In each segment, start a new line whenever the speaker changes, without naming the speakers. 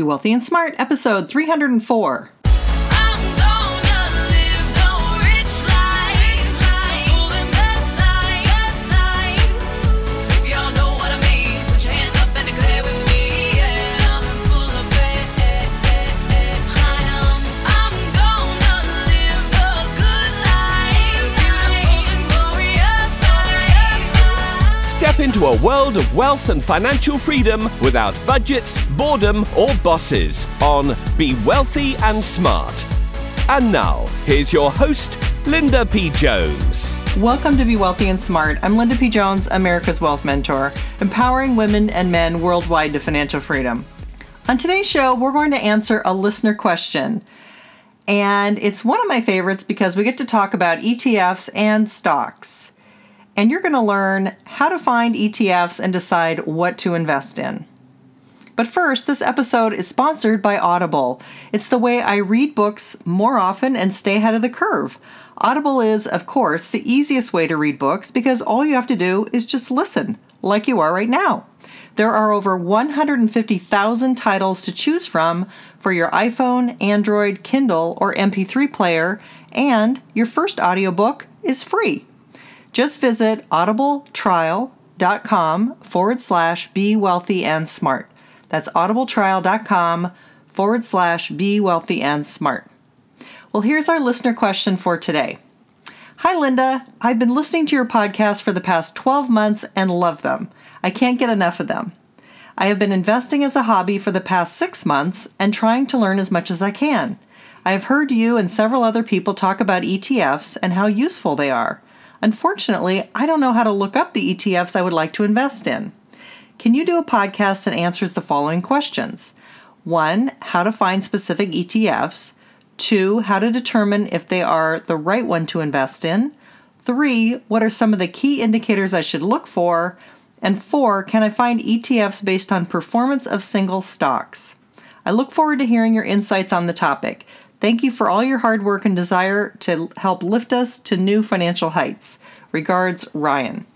Be Wealthy and Smart, episode 304.
Step into a world of wealth and financial freedom without budgets, boredom, or bosses on Be Wealthy and Smart. And now, here's your host, Linda P. Jones.
Welcome to Be Wealthy and Smart. I'm Linda P. Jones, America's Wealth Mentor, empowering women and men worldwide to financial freedom. On today's show, we're going to answer a listener question. And it's one of my favorites because we get to talk about ETFs and stocks. And you're going to learn how to find ETFs and decide what to invest in. But first, this episode is sponsored by Audible. It's the way I read books more often and stay ahead of the curve. Audible is, of course, the easiest way to read books because all you have to do is just listen, like you are right now. There are over 150,000 titles to choose from for your iPhone, Android, Kindle, or MP3 player, and your first audiobook is free. Just visit audibletrial.com forward slash be wealthy and smart. That's audibletrial.com forward slash be wealthy and smart. Well, here's our listener question for today. Hi, Linda. I've been listening to your podcast for the past 12 months and love them. I can't get enough of them. I have been investing as a hobby for the past six months and trying to learn as much as I can. I have heard you and several other people talk about ETFs and how useful they are. Unfortunately, I don't know how to look up the ETFs I would like to invest in. Can you do a podcast that answers the following questions? One, how to find specific ETFs. Two, how to determine if they are the right one to invest in. Three, what are some of the key indicators I should look for? And four, can I find ETFs based on performance of single stocks? I look forward to hearing your insights on the topic. Thank you for all your hard work and desire to help lift us to new financial heights. Regards, Ryan.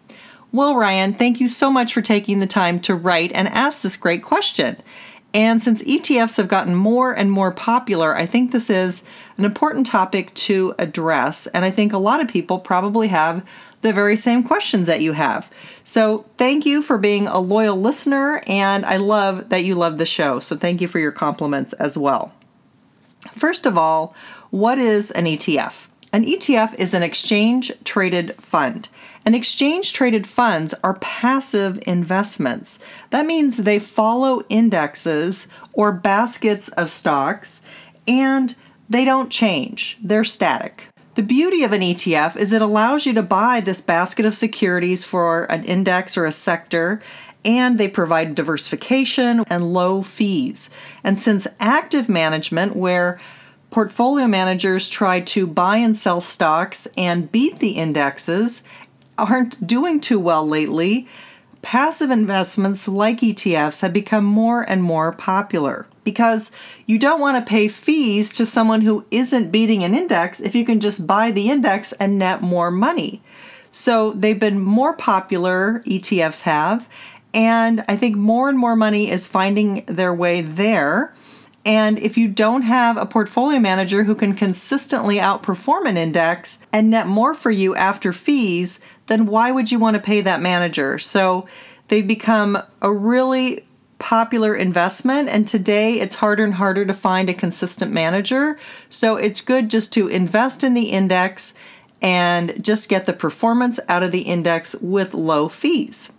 Well, Ryan, thank you so much for taking the time to write and ask this great question. And since ETFs have gotten more and more popular, I think this is an important topic to address. And I think a lot of people probably have the very same questions that you have. So thank you for being a loyal listener. And I love that you love the show. So thank you for your compliments as well. First of all, what is an ETF? An ETF is an exchange traded fund. And exchange traded funds are passive investments. That means they follow indexes or baskets of stocks and they don't change, they're static. The beauty of an ETF is it allows you to buy this basket of securities for an index or a sector and they provide diversification and low fees. And since active management, where portfolio managers try to buy and sell stocks and beat the indexes, aren't doing too well lately, passive investments like ETFs have become more and more popular because you don't want to pay fees to someone who isn't beating an index if you can just buy the index and net more money. So they've been more popular, ETFs have, and I think more and more money is finding their way there. And if you don't have a portfolio manager who can consistently outperform an index and net more for you after fees, then why would you want to pay that manager? So they've become a really popular investment and today it's harder and harder to find a consistent manager. So it's good just to invest in the index and just get the performance out of the index with low fees.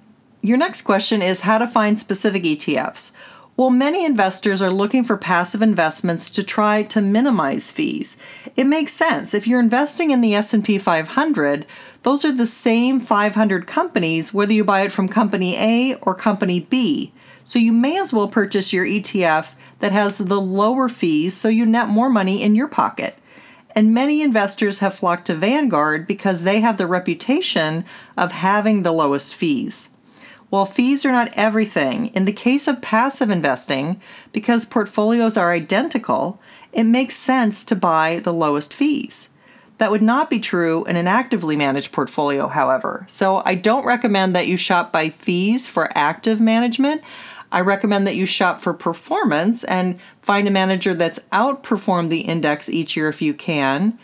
Your next question is how to find specific ETFs. Well, many investors are looking for passive investments to try to minimize fees. It makes sense. If you're investing in the S&P 500, those are the same 500 companies whether you buy it from company A or company B. So you may as well purchase your ETF that has the lower fees so you net more money in your pocket. And many investors have flocked to Vanguard because they have the reputation of having the lowest fees. While fees are not everything, in the case of passive investing, because portfolios are identical, it makes sense to buy the lowest fees. That would not be true in an actively managed portfolio, however. So I don't recommend that you shop by fees for active management. I recommend that you shop for performance and find a manager that's outperformed the index each year if you can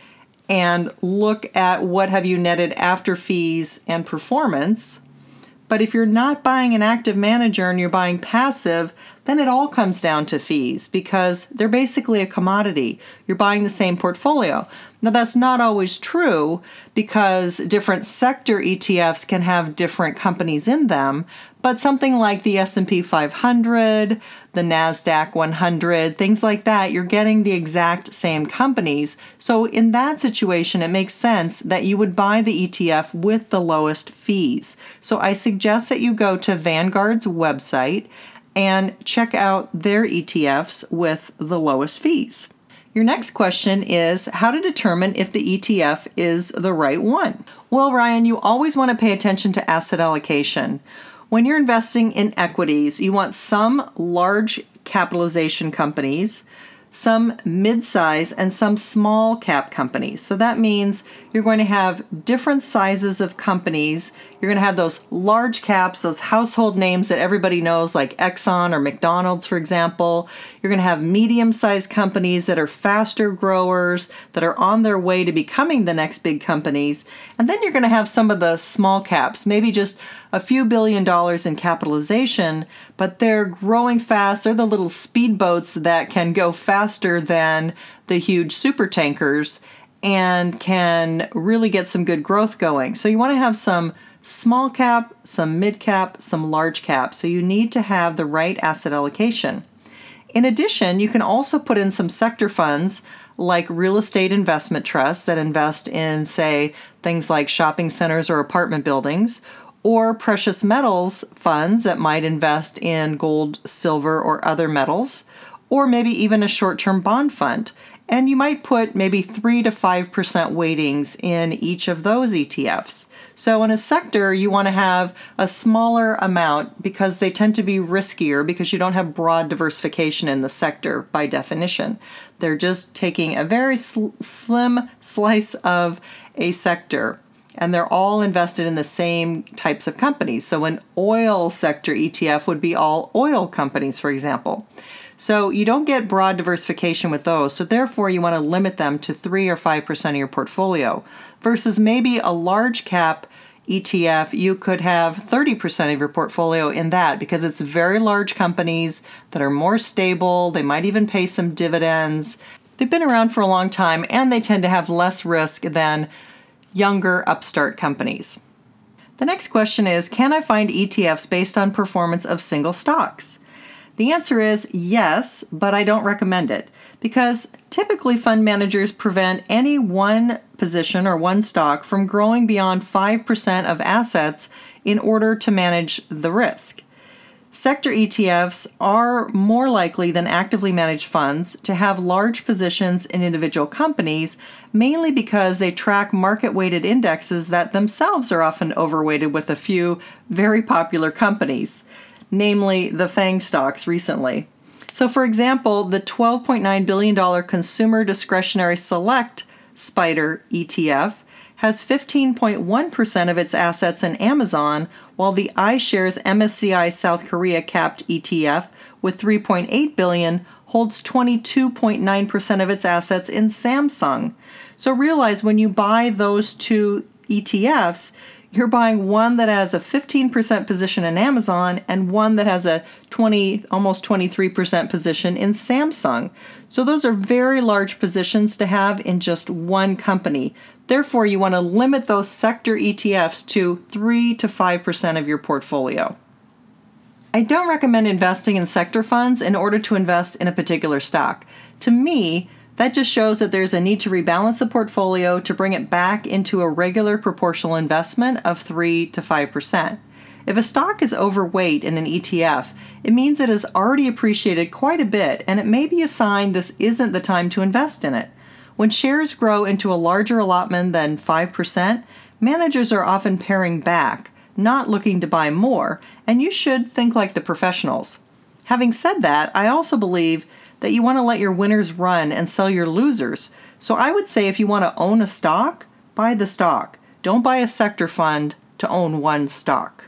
and look at what have you netted after fees and performance. But if you're not buying an active manager and you're buying passive, then it all comes down to fees because they're basically a commodity. You're buying the same portfolio. Now that's not always true because different sector ETFs can have different companies in them, but something like the S&P 500, the Nasdaq 100, things like that, you're getting the exact same companies. So in that situation, it makes sense that you would buy the ETF with the lowest fees. So I suggest that you go to Vanguard's website and check out their ETFs with the lowest fees. Your next question is how to determine if the ETF is the right one. Well, Ryan, you always want to pay attention to asset allocation. When you're investing in equities, you want some large capitalization companies, some mid-size and some small cap companies. So that means you're going to have different sizes of companies. You're going to have those large caps, those household names that everybody knows like Exxon or McDonald's for example. You're going to have medium-sized companies that are faster growers that are on their way to becoming the next big companies. And then you're going to have some of the small caps, maybe just a few billion dollars in capitalization, but they're growing fast. They're the little speedboats that can go faster than the huge super tankers and can really get some good growth going. So you want to have some small cap, some mid cap, some large cap. So you need to have the right asset allocation. In addition, you can also put in some sector funds like real estate investment trusts that invest in, say, things like shopping centers or apartment buildings, or precious metals funds that might invest in gold, silver, or other metals, or maybe even a short term bond fund. And you might put maybe 3 to 5% weightings in each of those ETFs. So, in a sector, you want to have a smaller amount because they tend to be riskier because you don't have broad diversification in the sector by definition. They're just taking a very sl- slim slice of a sector and they're all invested in the same types of companies. So, an oil sector ETF would be all oil companies, for example. So, you don't get broad diversification with those. So, therefore, you want to limit them to 3 or 5% of your portfolio versus maybe a large cap ETF, you could have 30% of your portfolio in that because it's very large companies that are more stable. They might even pay some dividends. They've been around for a long time and they tend to have less risk than younger upstart companies. The next question is Can I find ETFs based on performance of single stocks? The answer is yes, but I don't recommend it because typically fund managers prevent any one position or one stock from growing beyond 5% of assets in order to manage the risk. Sector ETFs are more likely than actively managed funds to have large positions in individual companies, mainly because they track market weighted indexes that themselves are often overweighted with a few very popular companies, namely the FANG stocks recently. So, for example, the $12.9 billion Consumer Discretionary Select SPDR ETF has 15.1% of its assets in Amazon, while the iShares MSCI South Korea capped ETF with 3.8 billion holds 22.9% of its assets in Samsung. So realize when you buy those two ETFs, you're buying one that has a 15% position in Amazon and one that has a 20 almost 23% position in Samsung. So those are very large positions to have in just one company. Therefore, you want to limit those sector ETFs to 3 to 5% of your portfolio. I don't recommend investing in sector funds in order to invest in a particular stock. To me, that just shows that there's a need to rebalance the portfolio to bring it back into a regular proportional investment of 3 to 5%. If a stock is overweight in an ETF, it means it has already appreciated quite a bit and it may be a sign this isn't the time to invest in it. When shares grow into a larger allotment than 5%, managers are often paring back, not looking to buy more, and you should think like the professionals. Having said that, I also believe that you want to let your winners run and sell your losers. So I would say if you want to own a stock, buy the stock. Don't buy a sector fund to own one stock.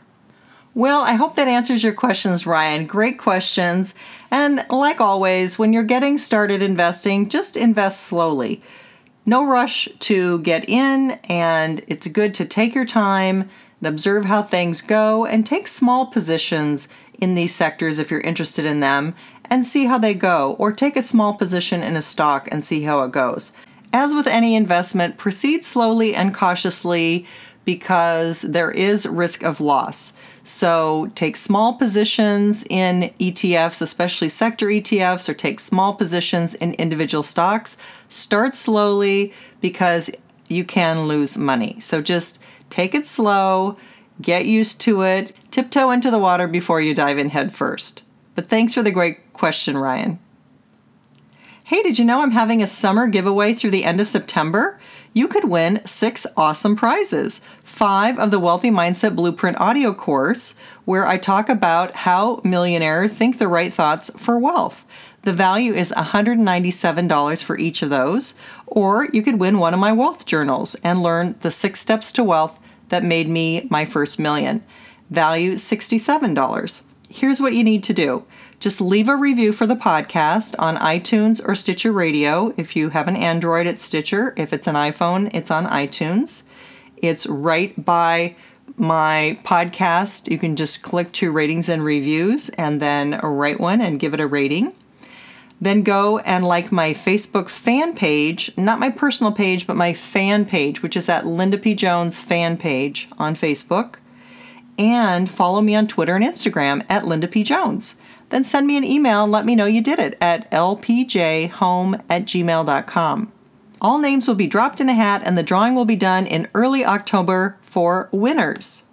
Well, I hope that answers your questions, Ryan. Great questions. And like always, when you're getting started investing, just invest slowly. No rush to get in, and it's good to take your time observe how things go and take small positions in these sectors if you're interested in them and see how they go, or take a small position in a stock and see how it goes. As with any investment, proceed slowly and cautiously because there is risk of loss. So take small positions in ETFs, especially sector ETFs, or take small positions in individual stocks. Start slowly because you can lose money. So just take it slow, get used to it, tiptoe into the water before you dive in head first. But thanks for the great question, Ryan. Hey, did you know I'm having a summer giveaway through the end of September? You could win six awesome prizes. Five of the Wealthy Mindset Blueprint audio course, where I talk about how millionaires think the right thoughts for wealth. The value is $197 for each of those. Or you could win one of my wealth journals and learn the six steps to wealth that made me my first million. Value $67. Here's what you need to do just leave a review for the podcast on iTunes or Stitcher Radio. If you have an Android, it's Stitcher. If it's an iPhone, it's on iTunes. It's right by my podcast. You can just click to ratings and reviews and then write one and give it a rating. Then go and like my Facebook fan page, not my personal page, but my fan page, which is at Linda P. Jones fan page on Facebook. And follow me on Twitter and Instagram at Linda P. Jones. Then send me an email and let me know you did it at lpjhome at gmail.com. All names will be dropped in a hat and the drawing will be done in early October for winners.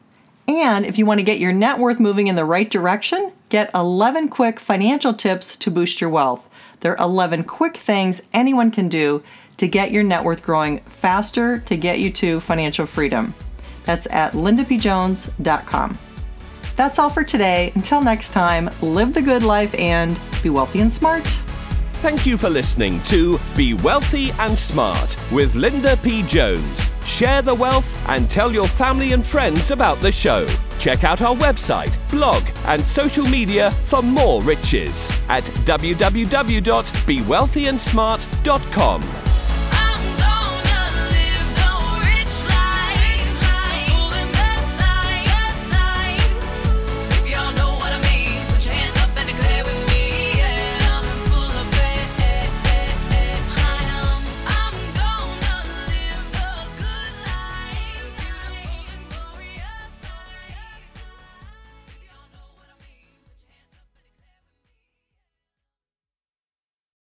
And if you want to get your net worth moving in the right direction, get 11 quick financial tips to boost your wealth. There are 11 quick things anyone can do to get your net worth growing faster to get you to financial freedom. That's at lindapjones.com. That's all for today. Until next time, live the good life and be wealthy and smart.
Thank you for listening to Be Wealthy and Smart with Linda P. Jones. Share the wealth and tell your family and friends about the show. Check out our website, blog, and social media for more riches at www.bewealthyandsmart.com.